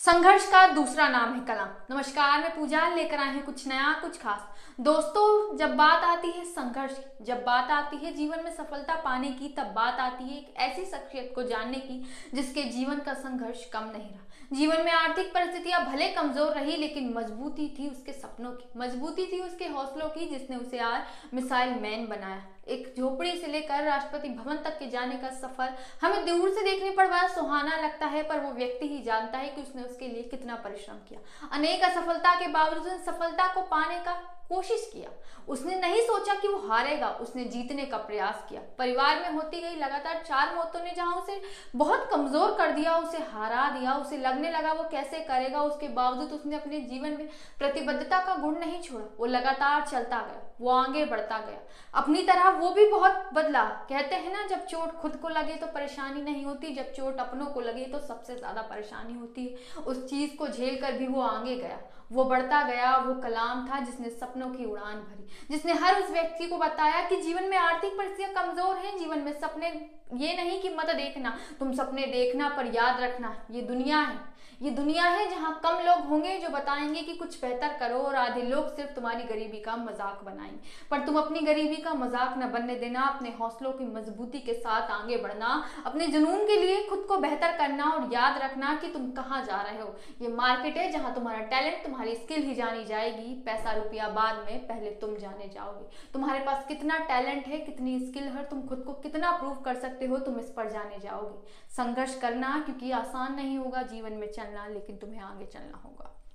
संघर्ष का दूसरा नाम है कला नमस्कार, मैं पूजा लेकर आए हैं कुछ नया, कुछ खास। दोस्तों, जब बात आती है संघर्ष जब बात आती है जीवन में सफलता पाने की, तब बात आती है एक ऐसी शख्सियत को जानने की, जिसके जीवन का संघर्ष कम नहीं रहा। जीवन में आर्थिक परिस्थितियाँ भले कमज़ोर रही, लेकिन मजबूती थी उसके सपनों की। मजबूती थी उसके हौसलों की, जिसने उसे आज मिसाइल मैन बनाया। एक झोपड़ी से लेकर राष्ट्रपति भवन तक के जाने का सफ़र हमें दूर से देखने पर बड़ा सुहाना लगता है, पर वो व्यक्ति ही जानता है कि उसने उसके लिए कितना परिश्रम किया। अनेक असफलता के बावजूद सफलता को पाने का कोशिश किया। उसने नहीं सोचा कि वो हारेगा। उसने जीतने का प्रयास किया। परिवार में होती गई लगातार चार मौतों ने जहाँ उसे बहुत कमज़ोर कर दिया, उसे हरा दिया, उसे लगने लगा वो कैसे करेगा, उसके बावजूद उसने अपने जीवन में प्रतिबद्धता का गुण नहीं छोड़ा। वो लगातार चलता गया। वो आगे बढ़ता गया। अपनी तरह वो भी बहुत बदला। कहते हैं ना, जब चोट खुद को लगे तो परेशानी नहीं होती, जब चोट अपनों को लगे तो सबसे ज़्यादा परेशानी होती है। उस चीज़ को झेल कर भी वो आगे गया। वो बढ़ता गया, वो कलाम था जिसने सपनों की उड़ान भरी। जिसने हर उस व्यक्ति को बताया कि जीवन में आर्थिक परिस्थितियाँ कमज़ोर हैं, जीवन में सपने ये नहीं कि मत देखना, तुम सपने देखना पर याद रखना, ये दुनिया है। ये दुनिया है जहाँ कम लोग होंगे जो बताएँगे कि कुछ बेहतर करो और आधे लोग सिर्फ़ तुम्हारी गरीबी का मज़ाक बनाएँगे पर तुम अपनी गरीबी का मज़ाक न बनने देना, अपने हौसलों की मजबूती के साथ आगे बढ़ना, अपने जुनून के लिए खुद को बेहतर करना और याद रखना कि तुम कहाँ जा रहे हो। ये मार्केट है जहाँ तुम्हारा टैलेंट, तुम्हारी स्किल ही जानी जाएगी। पैसा रुपया बाद में, पहले तुम जाने जाओगे। तुम्हारे पास कितना टैलेंट है, कितनी स्किल है, तुम खुद को कितना प्रूव कर सकते हो, तुम इस पर जाने जाओगे। संघर्ष करना क्योंकि आसान नहीं होगा जीवन में चलना लेकिन तुम्हें आगे चलना होगा।